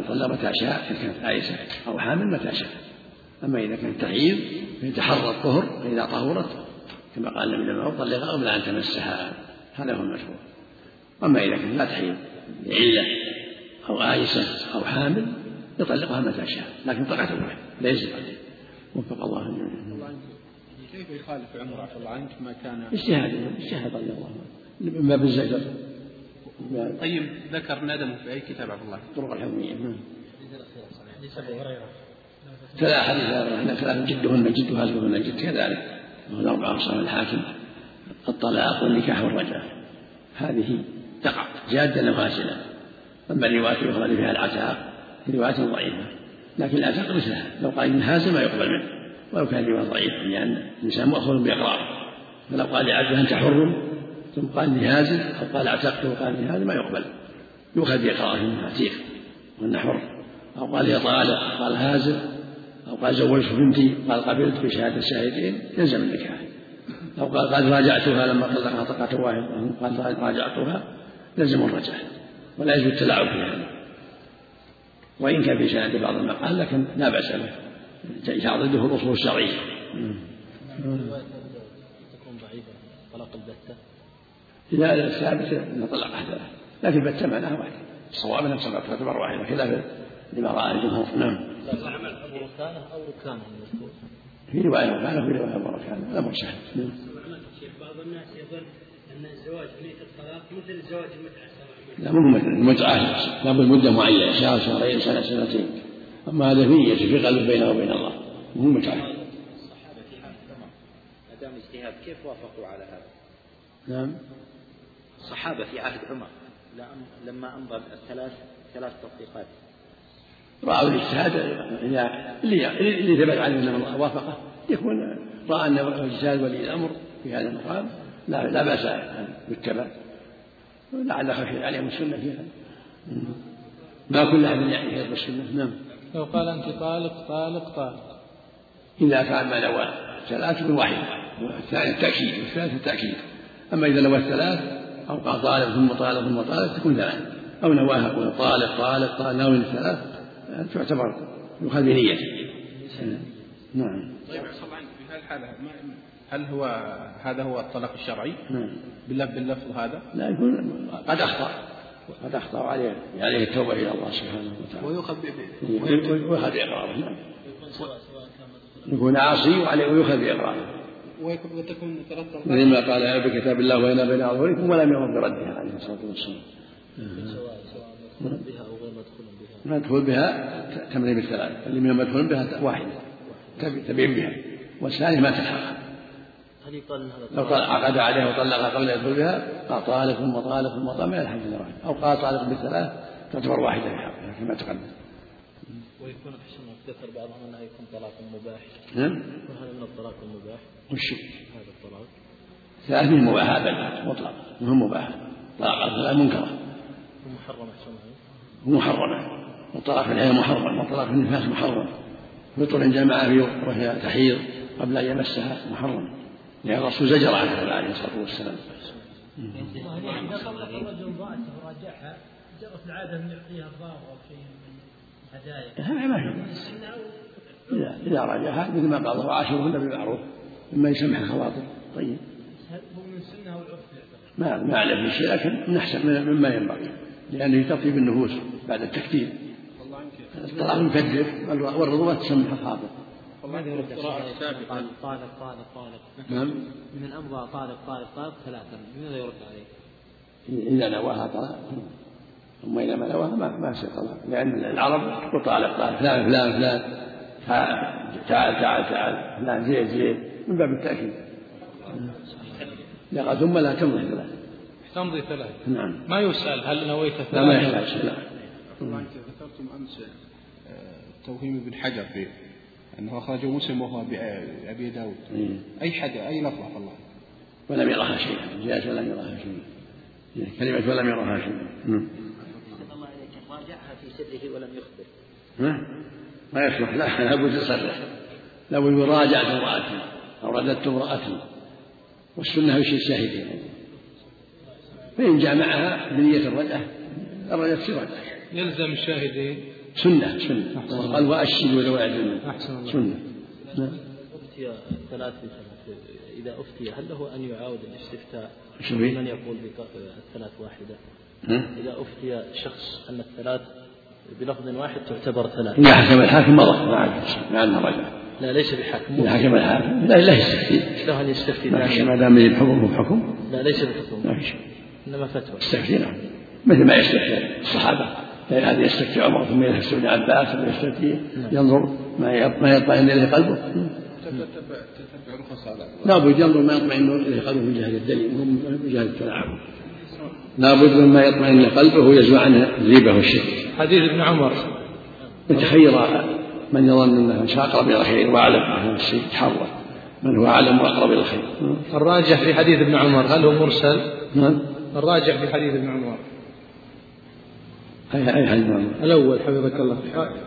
يطلق متى شاء؟ إن كانت عائشة أو حامل متى شاء؟ أما إذا كانت تحيض فيتحرى الطهر فإذا طهرت كما قال النبي لما طلقها قبل أن تمسها هذا هو المشهور أما إذا كانت لا تحيض لعلة أو آيسة أو حامل يطلقها متى شاء. لكن طلقة واحدة لا يزيد عليه وفق الله جميعا كيف يخالف عمر عفى الله عنك ما كان؟ اجتهاد اجتهاد رضي الله عنه. من باب الزجر طيب ذكر ندمه في أي كتاب عبد الله؟ الطرق الحكمية نعم. حديث أبي هريرة ثلاث حديث ثلاث جدهن جد هزلهن جد كذلك. وهو الأربعة صحيح الحاكم. الطلاق والنكاح والرجاء. هذه تقع جادة وفاسدة أما الرواية الأخرى فيها العتاق رواية ضعيفة. لكن العتاق مثلها لو قال إن هازم ما يقبل منه. ولو كان رواية ضعيفة لأن الإنسان مأخوذ بإقراره فلو قال لعبده أنت حر ثم قال إني هازم أو قال اعتقته وقال إني هازم ما يقبل. يؤخذ بإقراره إنه عتيق وأنه حر أو قال يا طالق قال هازم أو قال زوجت بنتي قال قبلت بشهادة الشاهدين يلزم النكاح. أو قال قد راجعتها لما طلقها طلقة واحدة قال راجعتها يلزم الرجعة. ولا يجوز التلاعب في هذا. وإن كان في سند بعض المقال لكن لا بأس به. ضده الأصول الشرعية. تكون ضعيفة طلاق البتة. إذا الثابت أن طلقها ثلاث لكن البتة معناها واحد. الصواب أنها تعتبر واحدة خلاف لما رأى الجمهور. نعم. عمل أبو ركانة أو ركانة في رواية ركانة وفي رواية أبو ركانة. الأمر سهل نعم. بعض الناس يظن أن الزواج بنية الطلاق مثل زواج المتعة لا مو مثل المتعة لابد مدة معينة شهر شهرين سنة سنتين. أما هذا نية في قلب بينه وبين الله. مو متعة الصحابة في حال ما دام اجتهاد كيف وافقوا على هذا؟ نعم. الصحابة في عهد عمر. لما أمضى الثلاث ثلاث تطبيقات. رأوا الاجتهاد اللي اللي ثبت عليه أن الله وافقه يكون رأى أن اجتهاد ولي الأمر في هذا المقام لا لا بأس أن يتبع. لعل خشي عليهم السنة في هذا. ما كل أحد يعني في السنة نعم. لو قال أنت طالق طالق طالق. إذا كان ما نوى ثلاث واحدة الثاني التأكيد والثالث التأكيد. أما إذا نوى الثلاث أو قال طالق ثم طالق ثم طالق تكون ثلاث أو نواها طالق طالق طالق ناوي الثلاث تعتبر يؤخذ بنيته نعم طيب في هالحالة هل هو هذا هو الطلاق الشرعي؟ نعم باللفظ باللفظ هذا؟ لا يكون قد أخطأ قد أخطأ عليه عليه التوبة إلى الله سبحانه وتعالى ويؤخذ ويؤخذ بإقراره نعم يكون عاصي وعليه ويؤخذ بإقراره وتكون ترتب مثل ما قال بكتاب الله وإنا بين أظهركم ولم يمر بردها عليه الصلاة والسلام. سواء سواء بها أو غير مدخول بها مدخول بها تمرين بالثلاث اللي من مدخول بها واحدة تبين بها. والثانية ما تلحقها لو عقد عليها وطلقها قبل أن يدخل بها قال طالق ثم طالق ثم طالق ما يلحق الا واحد أو قال طالق بالثلاث تعتبر واحدة في حقها كما تقدم. ويكون احسن ذكر بعضهم أنه يكون طلاق مباح. نعم. وهذا من الطلاق المباح. وش؟ هذا الطلاق. ثلاث من مباح هذا مطلق مو مباح. طلاق الثلاث منكرة. ومحرمة أحسن ومحرمة. والطلاق في العين محرم والطلاق في النفاس محرم. فطر جماعة وهي تحيض قبل أن يمسها محرم. لأن الرسول زجر عنها عليه الصلاة والسلام. إذا طلق الرجل امرأته وراجعها جرت العادة أن يعطيها الضار أو شيء من. هذا ما في. إذا إذا راجعها مثل ما قال الله وعاشرهن بالمعروف مما يسمح الخواطر طيب. هو من السنة والعرف ما ما أعلم في شيء لكن من أحسن مما ينبغي لأنه تطيب النفوس بعد التكتيب. الطلاق مكدر والرضوة تسمح الخاطر. قال طالق طالق طالق نعم من أمضى طالق طالق طالق ثلاثا لماذا يرد عليه؟ إذا نواها طلاق ثم إذا ما نواها ما ما يصير طلاق لأن العرب تقول طالق طالق فلان فلان فلان تعال تعال تعال. فلان زيد زيد من باب التأكيد. قال ثم لا تمضي ثلاث تمضي ثلاث نعم. ما يسأل هل نويت ثلاث؟ لا ما يحتاج لا. ذكرتم أمس توهيم ابن حجر في أنه أخرجه مسلم وهو بأبي داود. إيه. أي حاجة أي لفظة الله؟ ولم يرها شيئا. جاءت ولم يرها شيئا. كلمة ولم يرها شيئا الله إليك راجعها في سره ولم يخبر. ها؟ ما يصلح. لا لابد يصرح لابد يراجع امرأتي أو رددت امرأتي والسنة يشير شاهدين فإن جامعها بنية الرجعة الرجعة تصير رجعة يلزم الشاهدين. سنة سنة. قال عدل أحسن الله. سنة. نعم أفتي الثلاث بثلاث إذا أفتي هل له أن يعاود الاستفتاء؟ من يقول الثلاث واحدة. ها؟ إذا أفتي شخص أن الثلاث بلفظ واحد تعتبر ثلاث إذا حكم الحاكم مضى ما عاد ما عاد رجع لا ليس بحكم إذا حكم الحاكم لا لا يستفتي. له أن يستفتي ما دام يجب حكم هو حكم لا ليس بحكم. ما في شيء. إنما فتوى. يستفتي نعم. مثل ما يستفتي الصحابة. هذا يستفتي عمر ثم يستفتي ابن عباس ثم يستفتي ينظر ما ما يطمئن إليه قلبه. تتبع رخص هذا لابد ينظر ما يطمئن إليه قلبه من جهة الدليل من جهة التلاعب. لابد مما يطمئن قلبه ويزوى عنه الريبه والشرك حديث ابن عمر. يتخير من يظن أنه أقرب إلى الخير وأعلم أهل الشيء يتحرى من هو أعلم وأقرب إلى الخير؟ الراجح في حديث ابن عمر هل هو مرسل؟ نعم. الراجح في حديث ابن عمر. اي أي حديث نعم الأول حفظك الله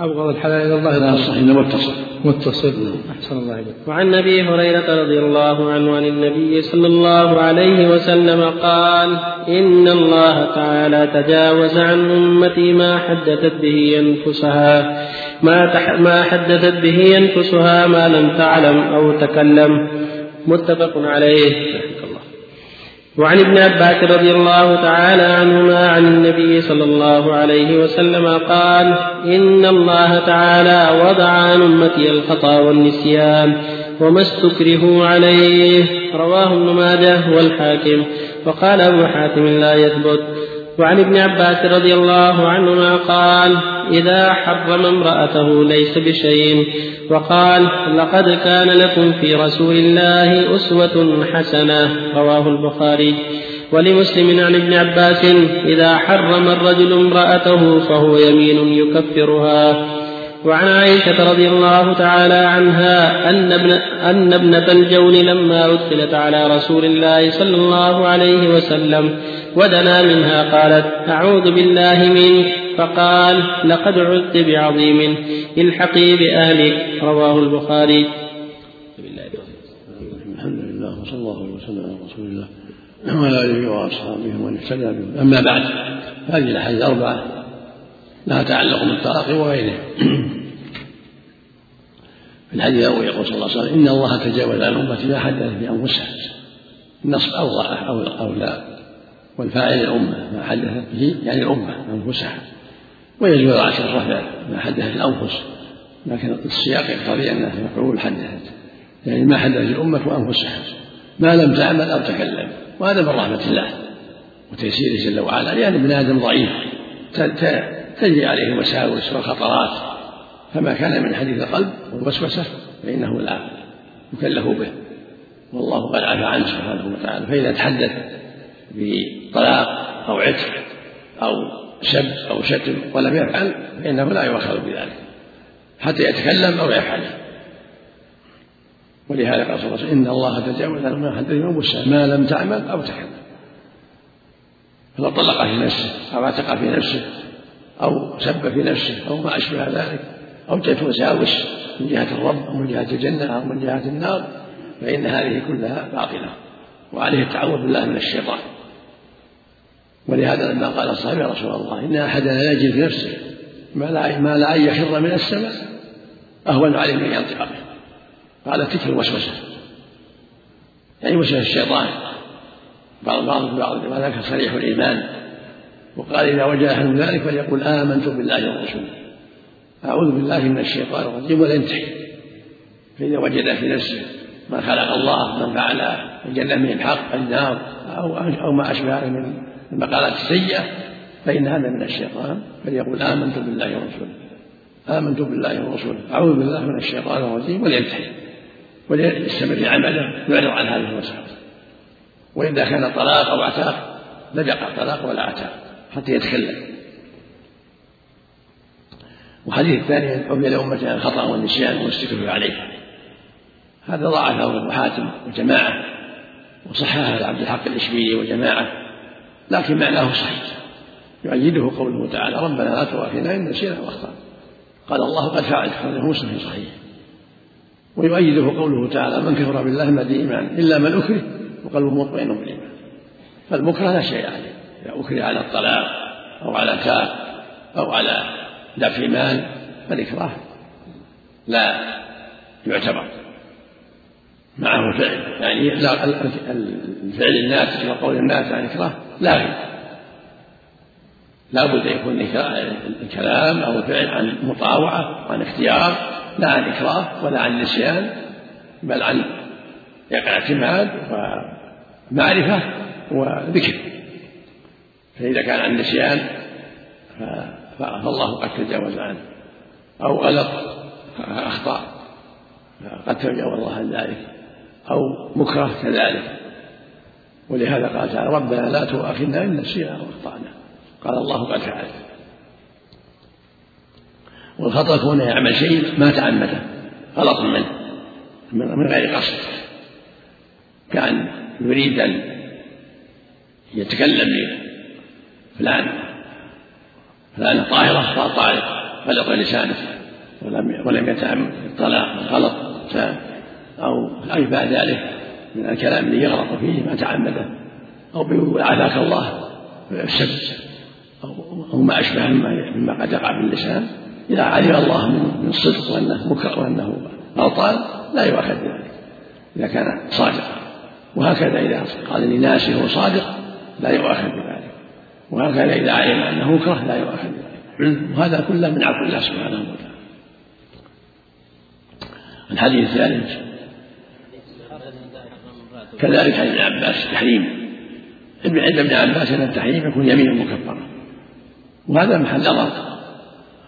أبغض الحلال إلى الله لا إنه متصل. متصل. أحسن الله إليك. وعن أبي هريرة رضي الله عنه عن النبي صلى الله عليه وسلم قال إن الله تعالى تجاوز عن أمتي ما حدثت به أنفسها ما تح ما حدثت به أنفسها ما لم تعلم أو تكلم. متفق عليه. وعن ابن عباس رضي الله تعالى عنهما عن النبي صلى الله عليه وسلم قال إن الله تعالى وضع عن أمتي الخطأ والنسيان وما استكرهوا عليه. رواه ابن ماجه والحاكم. وقال أبو حاتم لا يثبت. وعن ابن عباس رضي الله عنهما قال إذا حرم امرأته ليس بشيء وقال لقد كان لكم في رسول الله أسوة حسنة رواه البخاري. ولمسلم عن ابن عباس إذا حرم الرجل امرأته فهو يمين يكفرها. وعن عائشة رضي الله تعالى عنها أن ابن أن ابنة الجون لما أدخلت على رسول الله صلى الله عليه وسلم ودنا منها قالت أعوذ بالله منك فقال لقد عذت بعظيم الحقي بأهلك رواه البخاري. الحمد لله وصلى الله وسلم على رسول الله وعلى آله وأصحابه ومن اهتدى به. أما بعد هذه الأحاديث الأربعة لها تعلق بالطلاق وغيره في الحديث الأول يقول صلى الله عليه وسلم إن الله تجاوز عن امتي ما حدث بانفسها النصب أوضح أو أو لا. والفاعل الامه ما حدثت به يعني الأمة أنفسها. ويجوز عشر الرفع ما حدثت الأنفس لكن السياق يقتضي انها مفعول حدثت. يعني ما حدثت الأمة انفسها ما لم تعمل أو تكلم. وهذا من رحمة الله وتيسيره جل وعلا. لأن ابن آدم ضعيف. تجري عليه وساوس وخطرات. فما كان من حديث القلب والوسوسة فإنه لا يكلف به. والله قد عفى عنه سبحانه وتعالى. فإذا تحدث بطلاق أو عتق أو سب أو شتم ولم يفعل فإنه لا يؤخذ بذلك حتى يتكلم أو يفعل. ولهذا قال صلى الله عليه وسلم إن الله تجاوز عن ما حدث يوم ما لم تعمل أو تكلم فلو طلق في نفسه أو اعتق في نفسه أو سب في نفسه أو ما أشبه ذلك أو جاءت وساوس من جهة الرب أو من جهة الجنة أو من جهة النار فإن هذه كلها باطلة وعليه التعوذ بالله من الشيطان. ولهذا لما قال الصحابي يا رسول الله إن أحدنا لا يجد في نفسه ما لا ما لا أن يخر من السماء أهون عليه من ينطق به. قال تلك الوسوسة. يعني وسوسة الشيطان. بعض بعض بعض وذاك صريح الإيمان. وقال إذا وجد أحد ذلك فليقول آمنت بالله ورسوله. أعوذ بالله من الشيطان الرجيم وينتهي فإذا وجد في نفسه ما خلق الله من فعل الجنة من الحق النار أو أو ما أشبه من المقالات السيئة فإن هذا من الشيطان فليقول آمنت بالله ورسوله. آمنت بالله ورسوله. أعوذ بالله من الشيطان الرجيم ولينتهي وليستمر في عمله ويعرض عن هذه الوسائل وإذا كان طلاق أو عتاق لم يقع طلاق ولا عتاق حتى يتكلم وحديث الثاني عمي عن الخطأ والنسيان والاستكبار عليه. هذا ضعفه أبو حاتم وجماعة وصححه عبد الحق الإشبيلي وجماعة. لكن معناه صحيح. يؤيده قوله تعالى ربنا لا تؤاخذنا إن نسينا وأخطأنا. قال الله قد فعلت هذا مسلم صحيح. ويؤيده قوله تعالى من كفر بالله ما إيمان إلا من أكره وقلبه مطمئن بالإيمان. فالمكره لا شيء عليه. إذا أكره على الطلاق أو على تاب أو على دفع مال فالإكراه لا يعتبر. معه فعل يعني الفعل الناتج وقول الناتج عن الإكراه لا لا بد أن يكون الكلام أو الفعل عن مطاوعة وعن اختيار لا عن إكراه ولا عن نسيان بل عن اعتماد ومعرفة وذكر. فإذا كان عن نسيان فالله قد تجاوز عنه. أو غلط أخطأ قد تجاوز الله عن ذلك. أو مكره كذلك. ولهذا قال تعالى ربنا لا تؤاخذنا إن نسينا وأخطأنا قال الله قد فعلت. والخطأ كونه يعمل شيء ما تعمده غلط منه من غير قصد. كان يريد أن يتكلم فلان فلان طاهرة قال طائر غلط لسانه ولم ولم يتعمد الطلاق غلط. أو أشبه ذلك من الكلام الذي يغلط فيه ما تعمده أو بيقول عافاك الله السب أو ما أشبه مما, قد يقع باللسان إذا علم الله من الصدق وأنه مكر وأنه غلطان لا يؤاخذ بذلك. إذا كان صادقا وهكذا إذا قال إني ناسي وهو صادق لا يؤاخذ بذلك. وهكذا إذا علم أنه مكره لا يؤاخذ بذلك. وهذا كله من عفو الله سبحانه وتعالى. الحديث الثالث كذلك عن ابن عباس التحريم عند ابن عباس ان التحريم يكون يمين مكفره وهذا محل نظر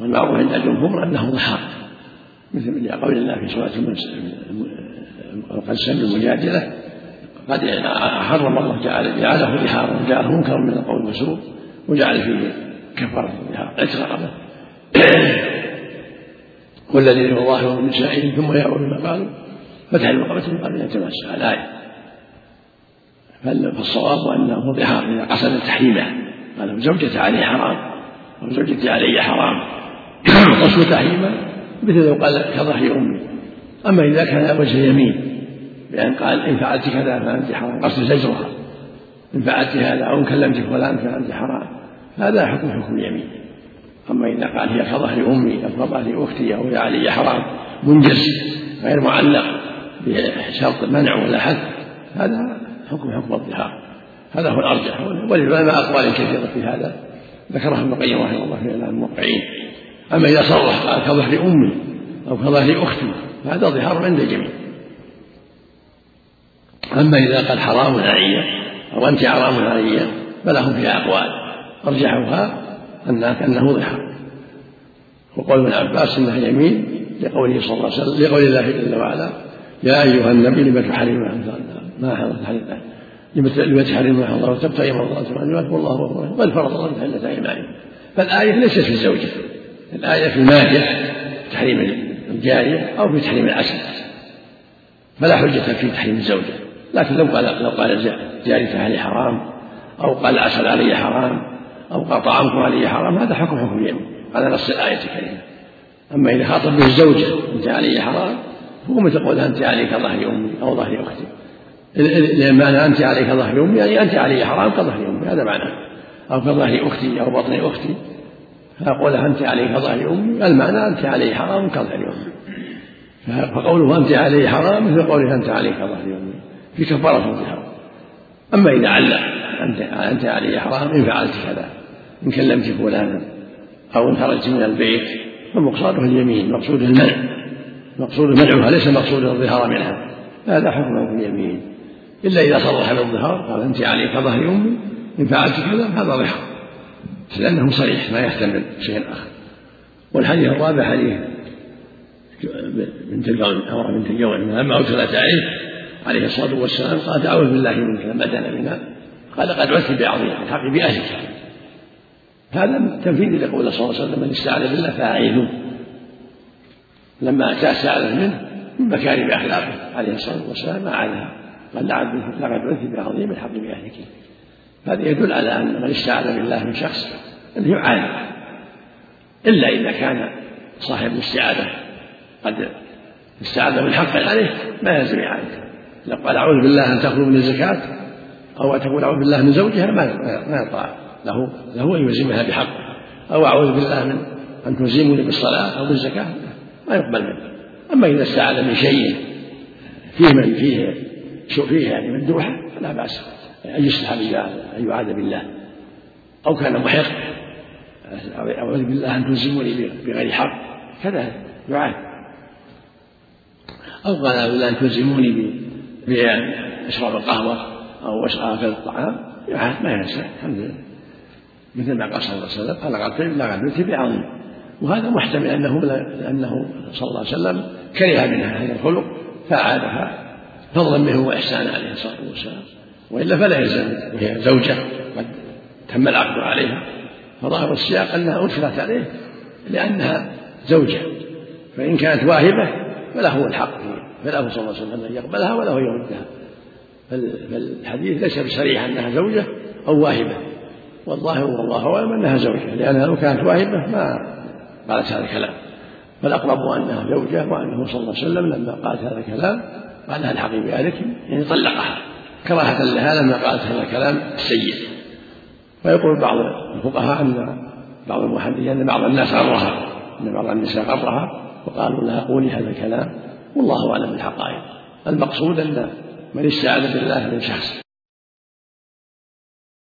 والمعروف عند الجمهور أنه ظهار مثل قول الله في سورة القسم المجادلة قد حرم الله تعالى جعله ظهارا وجعله منكرا من القول والسوء وجعل فيه الظهار عتق رقبة. والذين يظاهرون من نسائهم ثم يأوون ما قالوا فتح الرقبة من قبل أن يتمسها الآية. فالصواب أنه ظهار إذا قصد تحريمه قال زوجتي عليه حرام أو زوجتي علي حرام. قصد تحريمه مثل لو قال كظهر أمي. أما إذا كان وجه يمين بأن قال إن فعلت كذا فأنت حرام. قصد زجرها. إن فعلت هذا أو إن كلمت فلان فأنت حرام. هذا حكم حكم اليمين. أما إذا قال هي كظهر أمي أو كظهر أختي أو هي علي حرام. منجز غير معلق بشرط منع ولا حد هذا حكم حكم الظهار. هذا هو الأرجح. وللعلماء أقوال كثيرة في هذا. ذكرها ابن القيم رحمه الله في الموقعين. أما إذا صرح قال كظهر أمي أو كظهر أختي فهذا ظهار عند الجميع. أما إذا قال حرام علي أو أنت حرام علي فلهم فيها أقوال. أرجحها أنه ظهار. وقول ابن عباس انه يمين لقوله صلى الله عليه وسلم لقول الله جل وعلا يا أيها النبي لم تحرم ما حرمت حرم لم تحرم ما الله وتبتغي مرضات الازواج والله غفور بل فرض الله حلة ايمانكم فالايه ليست في الزوجة. الآية في المادة تحريم الجاريه أو في تحريم العسل فلا حجة في تحريم الزوجة. لكن لو قال لو قال جارية علي حرام؟ أو قال العسل علي حرام؟ أو قال طعامكم علي حرام؟ هذا حكم حكم اليمين على نص الآية الكريمة. أما إذا خاطب به الزوجة أنت علي حرام هو مثل قول أنت عليك ظهر أمي أو ظهر أختي. لأن معنى أنت عليك ظهر أمي يعني أنت علي حرام كظهر أمي هذا معناه أو كظهر أختي أو بطن أختي. فقول أنت عليك ظهر أمي المعنى أنت علي حرام كظهر أمي. فقوله أنت علي حرام مثل قوله أنت عليك ظهر أمي. في كفارة الظهار أما إذا علق أنت أنت علي حرام إن فعلت كذا إن كلمت فلانا أو إن خرجت من البيت فمقصوده اليمين مقصود المنع. مقصود منعها ليس مقصود الظهار منها. هذا حكم اليمين. إلا إذا صرح بالظهار قال أنت عليك ظهر أمي إن فعلت كذا هذا ظهر لأنه صريح ما يحتمل شيء آخر. والحديث الرابع حديث بنت الجوع أو بنت الجوع لما أرسلت عليه عليه الصلاة والسلام قال أعوذ بالله منك لما دنا منها. قال قد عدت بعظيم الحق بأهلك. هذا تنفيذ لقول صلى الله عليه وسلم من استعاذ بالله فأعيذوه لما استعاذ منه من مكارم أخلاقه عليه الصلاة والسلام قال لقد عدت بعظيم الحق بأهلك هذا يدل على أن من استعاذ بالله من شخص أنه يعاني. إلا إذا كان صاحب الاستعاذة قد استعاذ من حق عليه ما يلزم إعانته لو قال أعوذ بالله أن تأخذوا من الزكاة أو تقول أعوذ بالله من زوجها ما ما يطاع له له أن يلزمها بحق أو أعوذ بالله من أن تلزمني بالصلاة أو بالزكاة ما يقبل منه. أما إذا استعاذ من شيء فيه من فيه فيه يعني مندوحة فلا بأس. أن يسلح أن يعاذ بالله. أو كان محق. أعوذ بالله أن تلزمني بغير حق. كذا يعاد أو قال أعوذ بالله أن تلزموني أشرب القهوة أو أكل الطعام. يعاد ما ينسى. الحمد لله. مثل ما قال صلى الله عليه وسلم. قال قال لا غدوت بعظيم. وهذا محتمل أنه أنه صلى الله عليه وسلم كره منها هذا الخلق فأعادها فضلا منه وإحسانا عليه الصلاة والسلام. وإلا فلا يلزم وهي زوجة قد تم العقد عليها. فظاهر السياق أنها أدخلت عليه لأنها زوجة. فإن كانت واهبة فله الحق فله صلى الله عليه وسلم أن يقبلها وله يردها. فالحديث ليس بصريح أنها زوجة أو واهبة. والظاهر والله أعلم أنها زوجة لأنها لو كانت واهبة ما قالت هذا الكلام. فالأقرب أنها زوجة وأنه صلى الله عليه وسلم لما قالت هذا الكلام قال الحقي بذلك. يعني طلقها. كراهة لها لما قالت هذا الكلام. السيء ويقول بعض الفقهاء أن بعض المحدثين أن بعض الناس غرها. أن بعض النساء غرها. وقالوا لها قولي هذا الكلام. والله أعلم بالحقائق. المقصود أن من استعاذ بالله من شخص.